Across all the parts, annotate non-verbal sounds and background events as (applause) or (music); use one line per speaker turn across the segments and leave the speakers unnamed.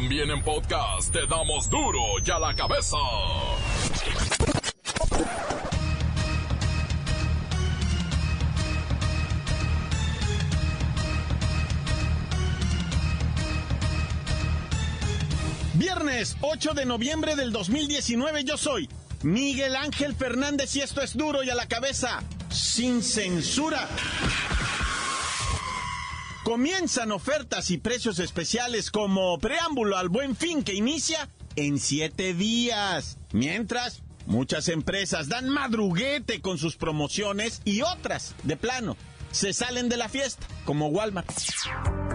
También en podcast te damos duro y a la cabeza.
Viernes 8 de noviembre del 2019 yo soy Miguel Ángel Fernández y esto es duro y a la cabeza, sin censura. Comienzan ofertas y precios especiales como preámbulo al buen fin que inicia en siete días. Mientras, muchas empresas dan madruguete con sus promociones y otras, de plano, se salen de la fiesta, como Walmart.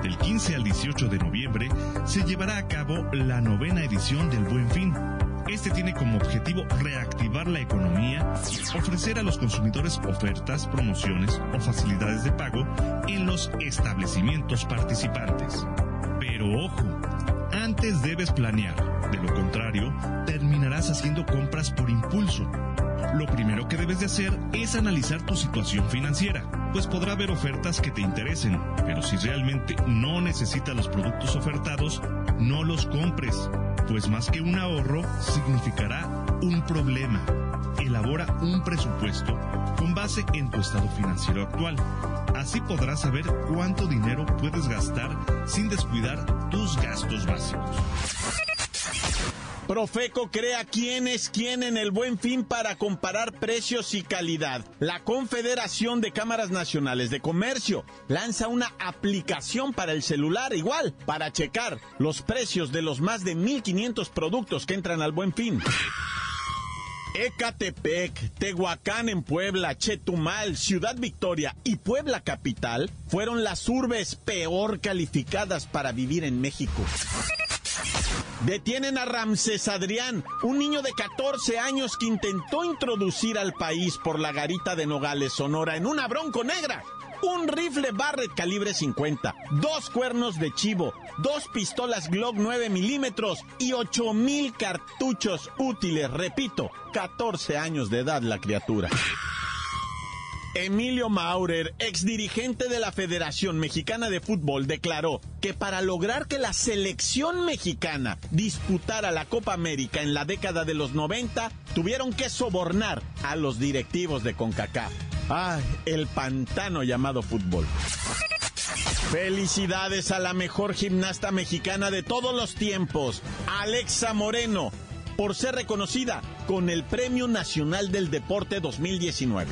Del 15 al 18 de noviembre se llevará a cabo la novena edición del Buen Fin. Este tiene como objetivo reactivar la economía ofrecer a los consumidores ofertas, promociones o facilidades de pago en los establecimientos participantes. Pero ojo, antes debes planear, de lo contrario, terminarás haciendo compras por impulso. Lo primero que debes de hacer es analizar tu situación financiera, pues podrá haber ofertas que te interesen, pero si realmente no necesitas los productos ofertados, no los compres, pues más que un ahorro significará un problema. Elabora un presupuesto con base en tu estado financiero actual. Así podrás saber cuánto dinero puedes gastar sin descuidar tus gastos básicos.
Profeco crea quién es quién en el buen fin para comparar precios y calidad. La Confederación de Cámaras Nacionales de Comercio lanza una aplicación para el celular igual, para checar los precios de los más de 1.500 productos que entran al buen fin. Ecatepec, Tehuacán en Puebla, Chetumal, Ciudad Victoria y Puebla Capital fueron las urbes peor calificadas para vivir en México. Detienen a Ramses Adrián, un niño de 14 años que intentó introducir al país por la garita de Nogales, Sonora, en una bronco negra. Un rifle Barrett calibre 50, dos cuernos de chivo, dos pistolas Glock 9 milímetros y 8 mil cartuchos útiles. Repito, 14 años de edad la criatura. Emilio Maurer, exdirigente de la Federación Mexicana de Fútbol, declaró que para lograr que la selección mexicana disputara la Copa América en la década de los 90, tuvieron que sobornar a los directivos de CONCACAF. ¡Ay, el pantano llamado fútbol! Felicidades a la mejor gimnasta mexicana de todos los tiempos, Alexa Moreno, por ser reconocida con el Premio Nacional del Deporte 2019.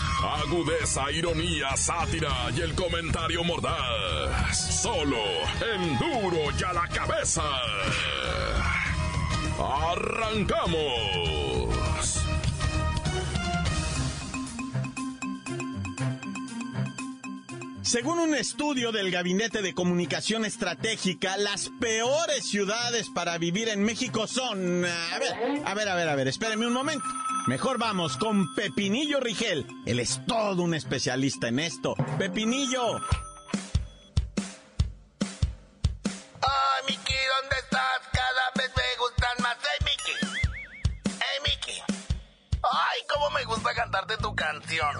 Agudeza, ironía, sátira y el comentario mordaz. Solo en duro y a la cabeza. ¡Arrancamos!
Según un estudio del Gabinete de Comunicación Estratégica, las peores ciudades para vivir en México son... A ver, a ver, a ver, a ver, espéreme un momento. Mejor vamos con Pepinillo Rigel. Él es todo un especialista en esto. Pepinillo.
Tu canción!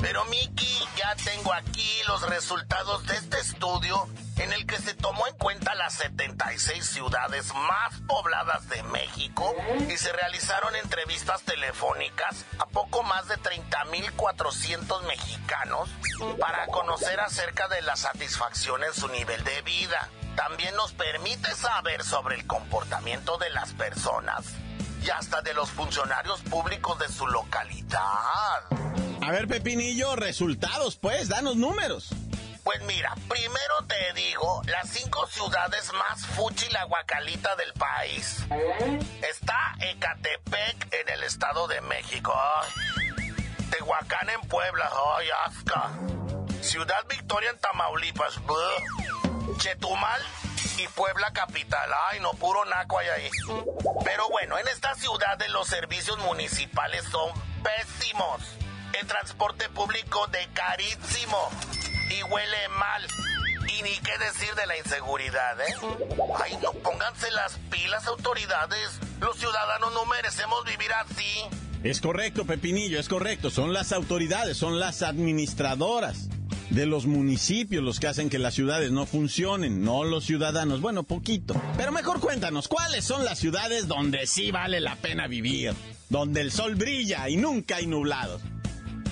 Pero, Miki, ya tengo aquí los resultados de este estudio en el que se tomó en cuenta las 76 ciudades más pobladas de México y se realizaron entrevistas telefónicas a poco más de 30.400 mexicanos para conocer acerca de la satisfacción en su nivel de vida. También nos permite saber sobre el comportamiento de las personas y hasta de los funcionarios públicos de su localidad.
A ver, Pepinillo, resultados, pues, danos números.
Pues mira, primero te digo las cinco ciudades más fuchi la guacalita del país. Está Ecatepec en el Estado de México. Ay. Tehuacán en Puebla. Ay, asca. Ciudad Victoria en Tamaulipas. Chetumal y Puebla capital. Ay, no, puro naco hay ahí. Pero bueno, en esta ciudad los servicios municipales son pésimos. El transporte público de carísimo y huele mal. Y ni qué decir de la inseguridad, ¿eh? Ay, no pónganse las pilas, autoridades. Los ciudadanos no merecemos vivir así.
Es correcto, Pepinillo, es correcto. Son las autoridades, son las administradoras de los municipios los que hacen que las ciudades no funcionen, no los ciudadanos. Bueno, poquito. Pero mejor cuéntanos, ¿cuáles son las ciudades donde sí vale la pena vivir? Donde el sol brilla y nunca hay nublados.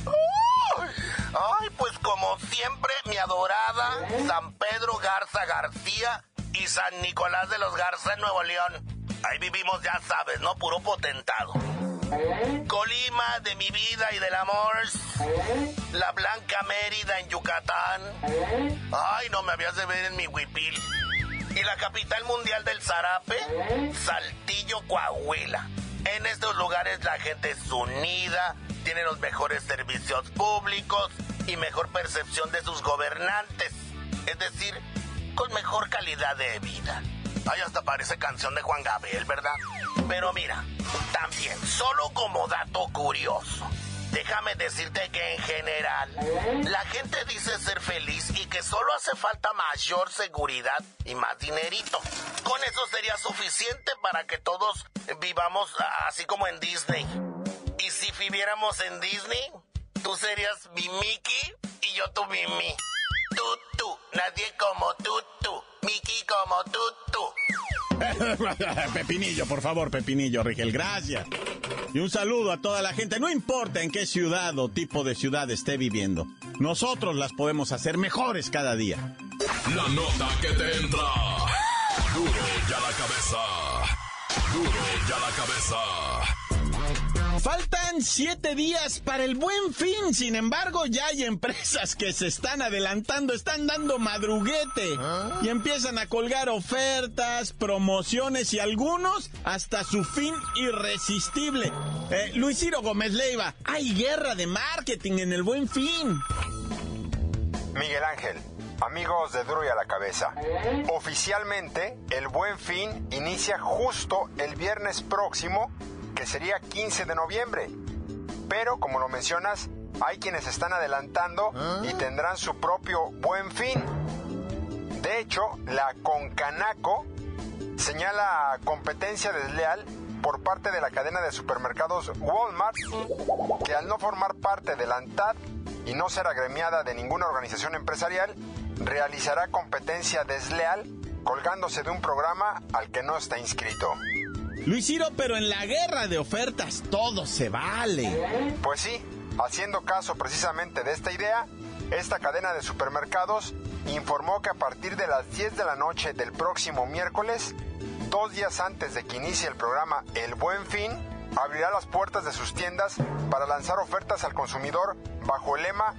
Ay, pues como siempre, mi adorada San Pedro Garza García y San Nicolás de los Garza en Nuevo León. Ahí vivimos, ya sabes, ¿no? Puro potentado. Colima de mi vida y del amor. La Blanca Mérida en Yucatán. Ay, no me habías de ver en mi huipil. Y la capital mundial del zarape, Saltillo, Coahuila. En estos lugares la gente es unida, tiene los mejores servicios públicos y mejor percepción de sus gobernantes. Es decir, con mejor calidad de vida. Ay, hasta parece canción de Juan Gabriel, ¿verdad? Pero mira, también, solo como dato curioso, déjame decirte que en general la gente dice ser feliz y que solo hace falta mayor seguridad y más dinerito. Con eso sería suficiente para que todos vivamos así como en Disney. Y si viviéramos en Disney, tú serías mi Mickey y yo tu Mimi. Tú, tú, nadie como tú, tú. Mickey como tú, tú. (laughs)
Pepinillo, por favor, Pepinillo, Rigel, gracias. Y un saludo a toda la gente, no importa en qué ciudad o tipo de ciudad esté viviendo. Nosotros las podemos hacer mejores cada día.
La nota que te entra. Duro ya la cabeza. Duro ya la cabeza.
Faltan siete días para el buen fin, sin embargo ya hay empresas que se están adelantando, están dando madruguete y empiezan a colgar ofertas, promociones y algunos hasta su fin irresistible. Eh, Luis Ciro Gómez Leiva, hay guerra de marketing en el buen fin.
Miguel Ángel. Amigos de Duro y a la Cabeza, oficialmente el Buen Fin inicia justo el viernes próximo que sería 15 de noviembre. Pero, como lo mencionas, hay quienes están adelantando y tendrán su propio buen fin. De hecho, la Concanaco señala competencia desleal por parte de la cadena de supermercados Walmart, que al no formar parte de la ANTAD y no ser agremiada de ninguna organización empresarial, realizará competencia desleal colgándose de un programa al que no está inscrito.
Luis Ciro, pero en la guerra de ofertas todo se vale.
Pues sí, haciendo caso precisamente de esta idea, esta cadena de supermercados informó que a partir de las 10 de la noche del próximo miércoles, dos días antes de que inicie el programa El Buen Fin, abrirá las puertas de sus tiendas para lanzar ofertas al consumidor bajo el lema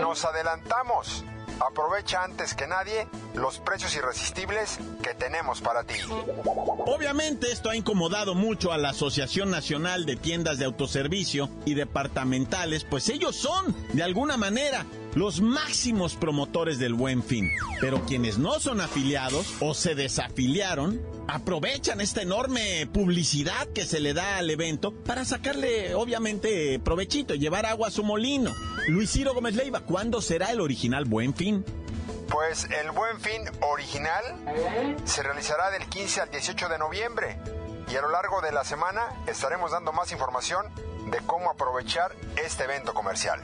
Nos adelantamos. Aprovecha antes que nadie los precios irresistibles que tenemos para ti.
Obviamente esto ha incomodado mucho a la Asociación Nacional de Tiendas de Autoservicio y Departamentales, pues ellos son, de alguna manera, los máximos promotores del buen fin. Pero quienes no son afiliados o se desafiliaron, aprovechan esta enorme publicidad que se le da al evento para sacarle, obviamente, provechito y llevar agua a su molino. Luis Ciro Gómez Leiva, ¿cuándo será el original buen fin?
Pues el buen fin original se realizará del 15 al 18 de noviembre y a lo largo de la semana estaremos dando más información de cómo aprovechar este evento comercial.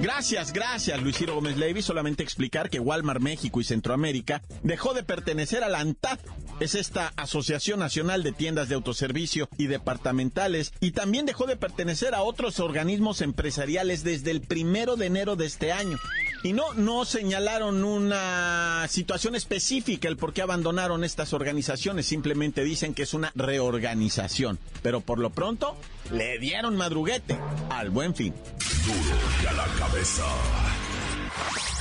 Gracias, gracias, Luis Ciro Gómez Levy. Solamente explicar que Walmart México y Centroamérica dejó de pertenecer a la ANTAD. Es esta Asociación Nacional de Tiendas de Autoservicio y Departamentales y también dejó de pertenecer a otros organismos empresariales desde el primero de enero de este año. Y no, no señalaron una situación específica el por qué abandonaron estas organizaciones, simplemente dicen que es una reorganización. Pero por lo pronto, le dieron madruguete al buen fin.
Duro a la cabeza.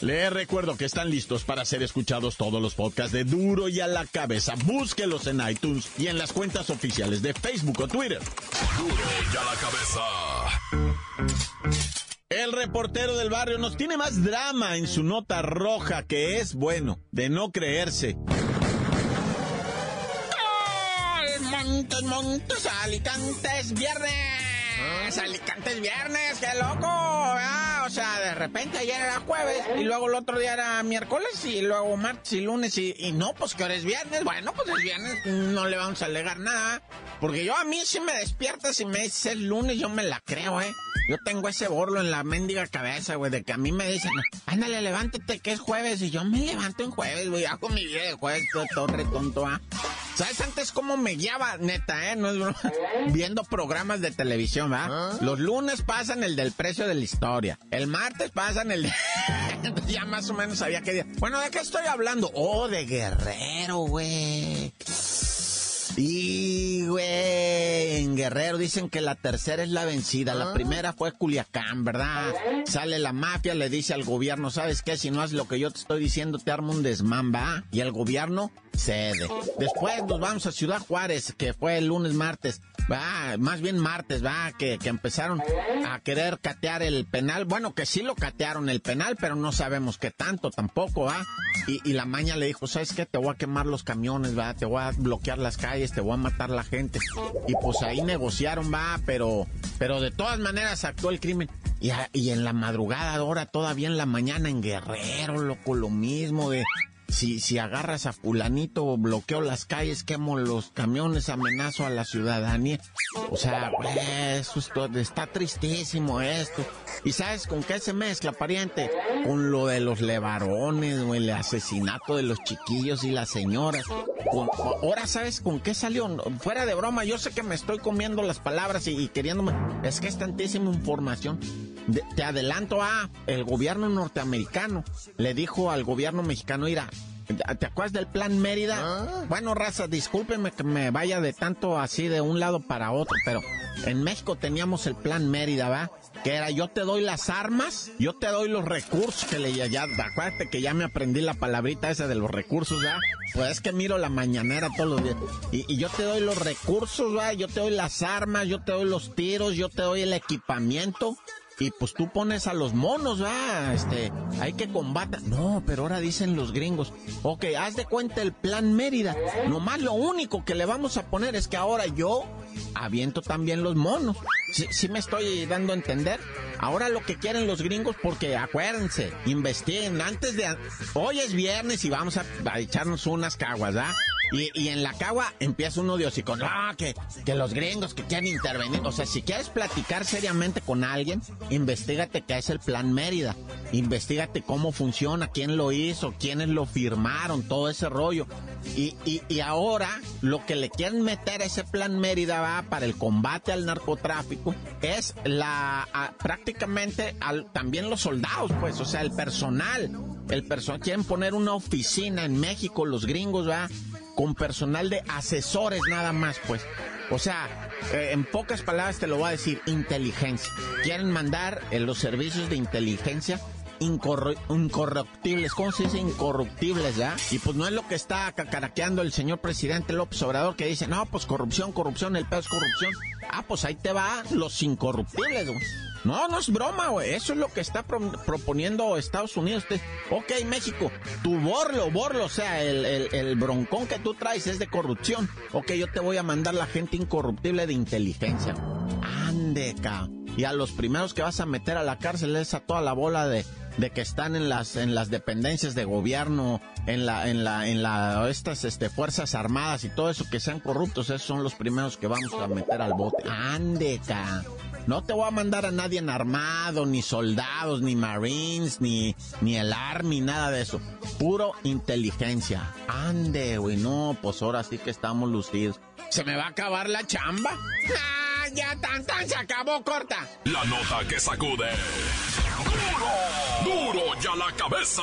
Les recuerdo que están listos para ser escuchados todos los podcasts de Duro y a la cabeza. Búsquelos en iTunes y en las cuentas oficiales de Facebook o Twitter.
Duro y a la cabeza.
El reportero del barrio nos tiene más drama en su nota roja que es, bueno, de no creerse.
Montes, montes, alicantes, viernes. Alicantes, viernes, qué loco. Ah, o sea, de repente ayer era jueves y luego el otro día era miércoles y luego martes y lunes y, y no, pues que ahora es viernes. Bueno, pues es viernes, no le vamos a alegar nada. Porque yo a mí si me despiertas y me dices es lunes, yo me la creo, ¿eh? Yo tengo ese borlo en la mendiga cabeza, güey, de que a mí me dicen, ándale, levántate que es jueves. Y yo me levanto en jueves, güey, hago mi vida de jueves, todo, todo retonto, ¿ah? ¿Sabes antes cómo me guiaba, neta, eh? No es broma. Viendo programas de televisión, ¿va? Los lunes pasan el del precio de la historia. El martes pasan el de... (laughs) Ya más o menos sabía qué día. Bueno, ¿de qué estoy hablando? Oh, de Guerrero, güey. Y, güey, en Guerrero dicen que la tercera es la vencida. La primera fue Culiacán, ¿verdad? Sale la mafia, le dice al gobierno, ¿sabes qué? Si no haces lo que yo te estoy diciendo, te armo un desmán, ¿va? Y el gobierno cede. Después nos vamos a Ciudad Juárez, que fue el lunes, martes. Va, más bien martes, va, que, que empezaron a querer catear el penal. Bueno, que sí lo catearon el penal, pero no sabemos qué tanto tampoco, va. Y, y la maña le dijo, ¿sabes qué? Te voy a quemar los camiones, va, te voy a bloquear las calles, te voy a matar la gente. Y pues ahí negociaron, va, pero, pero de todas maneras actuó el crimen. Y, a- y en la madrugada, ahora todavía en la mañana en Guerrero, loco, lo mismo de... Si, si agarras a fulanito, bloqueo las calles, quemo los camiones, amenazo a la ciudadanía. O sea, eso es está tristísimo esto. ¿Y sabes con qué se mezcla, pariente? Con lo de los levarones, o el asesinato de los chiquillos y las señoras. Ahora, ¿sabes con qué salió? Fuera de broma, yo sé que me estoy comiendo las palabras y queriéndome... Es que es tantísima información. De- te adelanto a el gobierno norteamericano le dijo al gobierno mexicano mira ¿Te acuerdas del plan Mérida? Bueno, raza, discúlpenme que me vaya de tanto así de un lado para otro, pero en México teníamos el plan Mérida, ¿va? Que era yo te doy las armas, yo te doy los recursos que le ya, ya acuérdate que ya me aprendí la palabrita esa de los recursos, ¿va? Pues es que miro la mañanera todos los días. Y, y yo te doy los recursos, ¿va? Yo te doy las armas, yo te doy los tiros, yo te doy el equipamiento. Y pues tú pones a los monos, va, este, hay que combatir. No, pero ahora dicen los gringos, ok, haz de cuenta el plan Mérida. Nomás lo único que le vamos a poner es que ahora yo aviento también los monos. ¿Sí, sí me estoy dando a entender? Ahora lo que quieren los gringos, porque acuérdense, investiguen antes de... Hoy es viernes y vamos a, a echarnos unas caguas, ¿ah? Y, en la cagua empieza uno de hocico, no, que, que los gringos que quieren intervenir. O sea, si quieres platicar seriamente con alguien, investigate qué es el Plan Mérida. Investigate cómo funciona, quién lo hizo, quiénes lo firmaron, todo ese rollo. Y, ahora lo que le quieren meter a ese Plan Mérida va para el combate al narcotráfico es la prácticamente también los soldados, pues, o sea, el personal. El personal quieren poner una oficina en México, los gringos, va con personal de asesores nada más, pues. O sea, eh, en pocas palabras te lo voy a decir, inteligencia. Quieren mandar eh, los servicios de inteligencia incorru- incorruptibles, ¿cómo se dice? Incorruptibles, ¿ya? Y pues no es lo que está cacaraqueando el señor presidente López Obrador que dice, no, pues corrupción, corrupción, el pedo es corrupción. Ah, pues ahí te va los incorruptibles, güey. No, no es broma, güey. Eso es lo que está pro- proponiendo Estados Unidos. Te- Ok, México, tu borlo, borlo, o sea, el, el- el broncón que tú traes es de corrupción. Ok, yo te voy a mandar la gente incorruptible de inteligencia. Ande, ca. Y a los primeros que vas a meter a la cárcel es a toda la bola de, que están en las, en las dependencias de gobierno, en la, en la, estas, este, fuerzas armadas y todo eso que sean corruptos, esos son los primeros que vamos a meter al bote. Ande, ca. No te voy a mandar a nadie armado, ni soldados, ni marines, ni, ni el army, nada de eso. Puro inteligencia. Ande, güey, no, pues ahora sí que estamos lucidos. ¿Se me va a acabar la chamba? ¡Ah, ya tan tan se acabó, corta!
La nota que sacude. ¡Duro! ¡Duro ya la cabeza!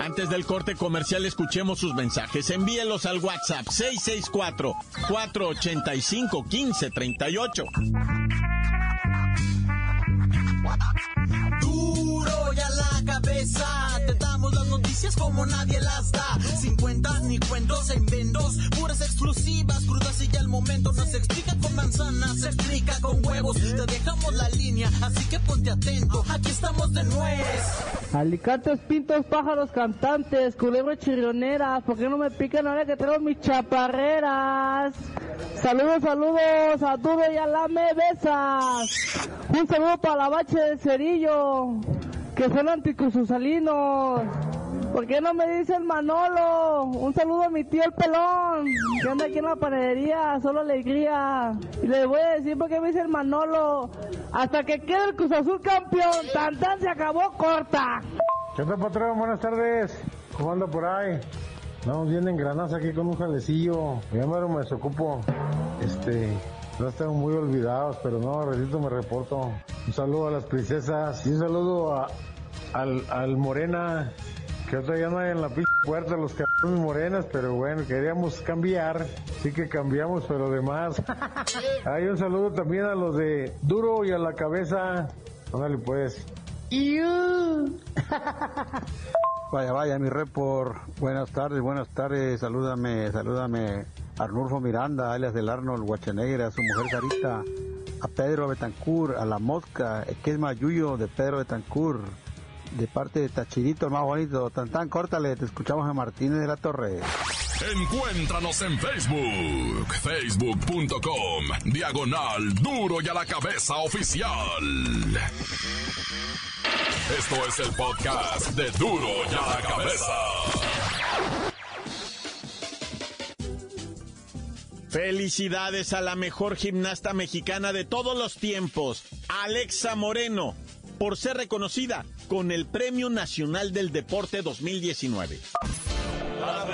Antes del corte comercial escuchemos sus mensajes. Envíelos al WhatsApp 664-485-1538.
Duro ya la cabeza, te damos las noticias como nadie las da. Sin cuentas ni cuentos en vendos, puras exclusivas, crudas y ya el momento. No se explica con manzanas, se explica con huevos. Te dejamos la línea, así que ponte atento. Aquí estamos de nuez.
Alicantes, pintos, pájaros, cantantes, culebras chirrioneras. ¿Por qué no me pican ahora que traigo mis chaparreras? Saludos, saludos a Duro y a la me besas. Un saludo para la bache de Cerillo, que son anticruzusalinos. ¿Por qué no me dicen Manolo? Un saludo a mi tío el pelón, que anda aquí en la panadería, solo alegría. Y les voy a decir por qué me dicen Manolo. Hasta que quede el Cruz Azul campeón, tan se acabó corta.
¿Qué tal, patrón? Buenas tardes. ¿Cómo anda por ahí? Estamos bien engranados aquí con un jalecillo. Ya me me desocupo. Este, no estamos muy olvidados, pero no, recito me reporto. Un saludo a las princesas y un saludo a, al Morena, que otra ya no hay en la pinche puerta los cabrones morenas, pero bueno, queríamos cambiar, sí que cambiamos, pero demás. hay (laughs) un saludo también a los de Duro y a la cabeza. Ándale pues. (laughs)
Vaya, vaya, mi report. Buenas tardes, buenas tardes. Salúdame, salúdame. Arnulfo Miranda, alias del Arnold Guachenegra, a su mujer Sarita, a Pedro Betancur, a la mosca, que es Mayuyo de Pedro Betancur, de parte de Tachirito, el más bonito. Tan tan, córtale, te escuchamos a Martínez de la Torre.
Encuéntranos en Facebook, facebook.com, diagonal duro y a la cabeza oficial. Esto es el podcast de duro y a la cabeza.
Felicidades a la mejor gimnasta mexicana de todos los tiempos, Alexa Moreno, por ser reconocida con el Premio Nacional del Deporte 2019.
¡La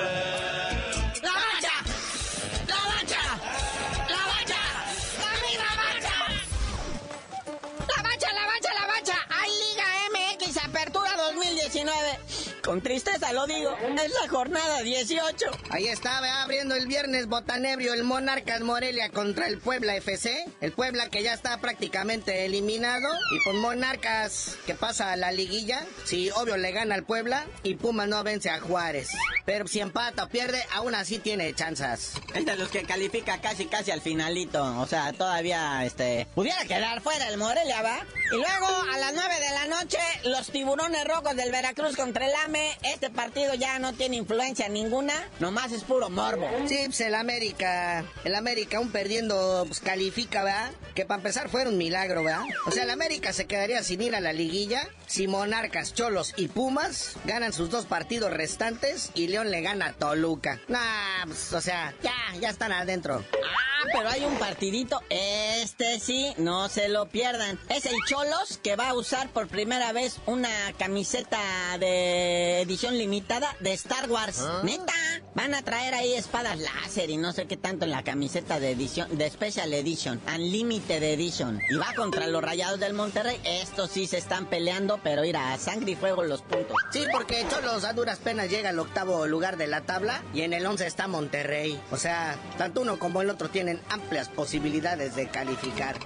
Con tristeza lo digo, es la jornada 18.
Ahí estaba abriendo el viernes botanebrio el Monarcas Morelia contra el Puebla FC. El Puebla que ya está prácticamente eliminado. Y pues Monarcas que pasa a la liguilla. Sí, obvio le gana al Puebla. Y Puma no vence a Juárez. Pero si empata o pierde, aún así tiene chanzas.
Es de los que califica casi casi al finalito. O sea, todavía este pudiera quedar fuera el Morelia, ¿va? Y luego a las 9 de la noche, los tiburones rojos del Veracruz contra el AME. Este partido ya no tiene influencia ninguna, nomás es puro morbo.
Sí, pues el América, el América aún perdiendo, pues califica, ¿verdad? Que para empezar fue un milagro, ¿verdad? O sea, el América se quedaría sin ir a la liguilla si Monarcas, Cholos y Pumas ganan sus dos partidos restantes y León le gana a Toluca. Nah, pues, o sea, ya, ya están adentro.
Ah, pero hay un partidito, este sí, no se lo pierdan. Es el Cholos que va a usar por primera vez una camiseta de edición limitada de Star Wars. Neta, van a traer ahí espadas láser y no sé qué tanto en la camiseta de edición, de Special Edition, Unlimited Edition. Y va contra los Rayados del Monterrey. Estos sí se están peleando, pero mira, a sangre y fuego los puntos.
Sí, porque Cholos a duras penas llega al octavo lugar de la tabla y en el 11 está Monterrey. O sea, tanto uno como el otro tienen amplias posibilidades de calificar.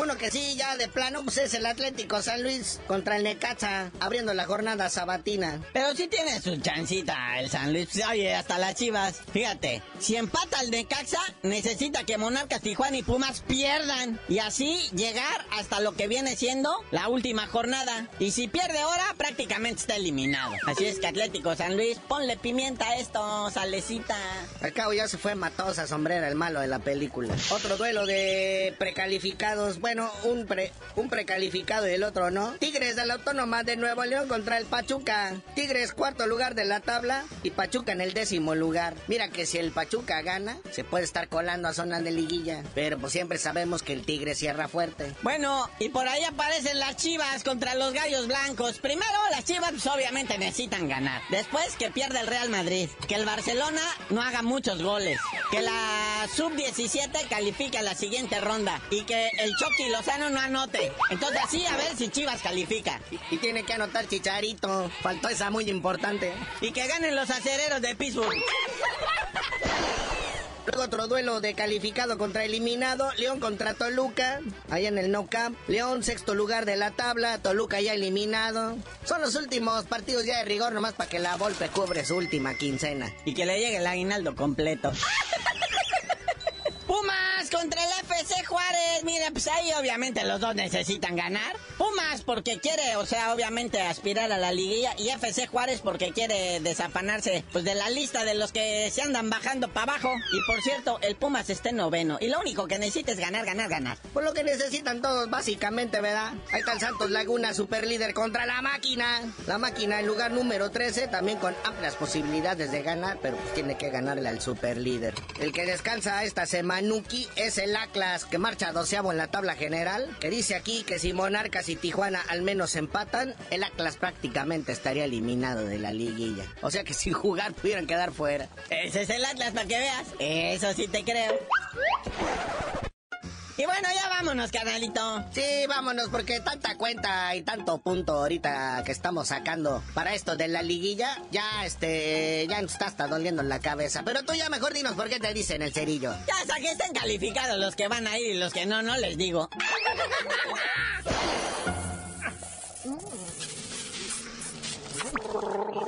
Uno que sí, ya de plano, pues es el Atlético San Luis contra el Necaxa, abriendo la jornada sabatina.
Pero sí tiene su chancita el San Luis. Oye, hasta las chivas. Fíjate, si empata el Necaxa, necesita que Monarcas, Tijuana y Pumas pierdan. Y así llegar hasta lo que viene siendo la última jornada. Y si pierde ahora, prácticamente está eliminado. Así es que Atlético San Luis, ponle pimienta a esto, salecita.
Al cabo ya se fue Matosa Sombrera, el malo de la película. Otro duelo de precalificados. Bueno, un, pre, un precalificado y el otro no. Tigres de la Autónoma de Nuevo León contra el Pachuca. Tigres cuarto lugar de la tabla y Pachuca en el décimo lugar. Mira que si el Pachuca gana, se puede estar colando a zona de liguilla. Pero pues siempre sabemos que el Tigre cierra fuerte.
Bueno, y por ahí aparecen las chivas contra los gallos blancos. Primero, las chivas pues, obviamente necesitan ganar. Después, que pierda el Real Madrid. Que el Barcelona no haga muchos goles. Que la sub-17 califique a la siguiente ronda. Y que el Chucky Lozano no anote. Entonces así a ver si Chivas califica.
Y, y tiene que anotar Chicharito. Faltó esa muy importante.
Y que ganen los acereros de Pittsburgh.
Luego otro duelo de calificado contra eliminado. León contra Toluca, allá en el No Camp. León sexto lugar de la tabla, Toluca ya eliminado. Son los últimos partidos ya de rigor nomás para que la Volpe cubre su última quincena.
Y que le llegue el aguinaldo completo. (laughs) Pumas contra el FC Juárez. Mira, pues ahí obviamente los dos necesitan ganar. Pumas porque quiere, o sea, obviamente aspirar a la liguilla. Y FC Juárez porque quiere desafanarse pues de la lista de los que se andan bajando para abajo. Y por cierto, el Pumas está en noveno. Y lo único que necesita es ganar, ganar, ganar.
Por lo que necesitan todos, básicamente, ¿verdad? Ahí está el Santos Laguna, super líder contra la máquina. La máquina en lugar número 13, también con amplias posibilidades de ganar, pero pues tiene que ganarle al super líder. El que descansa esta semana Nuki es el Atlas que marcha doceavo en la tabla general, que dice aquí que si Monarcas y Tijuana al menos empatan, el Atlas prácticamente estaría eliminado de la liguilla. O sea que sin jugar pudieran quedar fuera.
Ese es el Atlas para que veas. Eso sí te creo. Y bueno, ya vámonos, canalito.
Sí, vámonos, porque tanta cuenta y tanto punto ahorita que estamos sacando para esto de la liguilla, ya este, ya nos está hasta doliendo en la cabeza. Pero tú ya mejor dinos por qué te dicen el cerillo.
Ya hasta que estén calificados los que van a ir y los que no, no les digo. (laughs)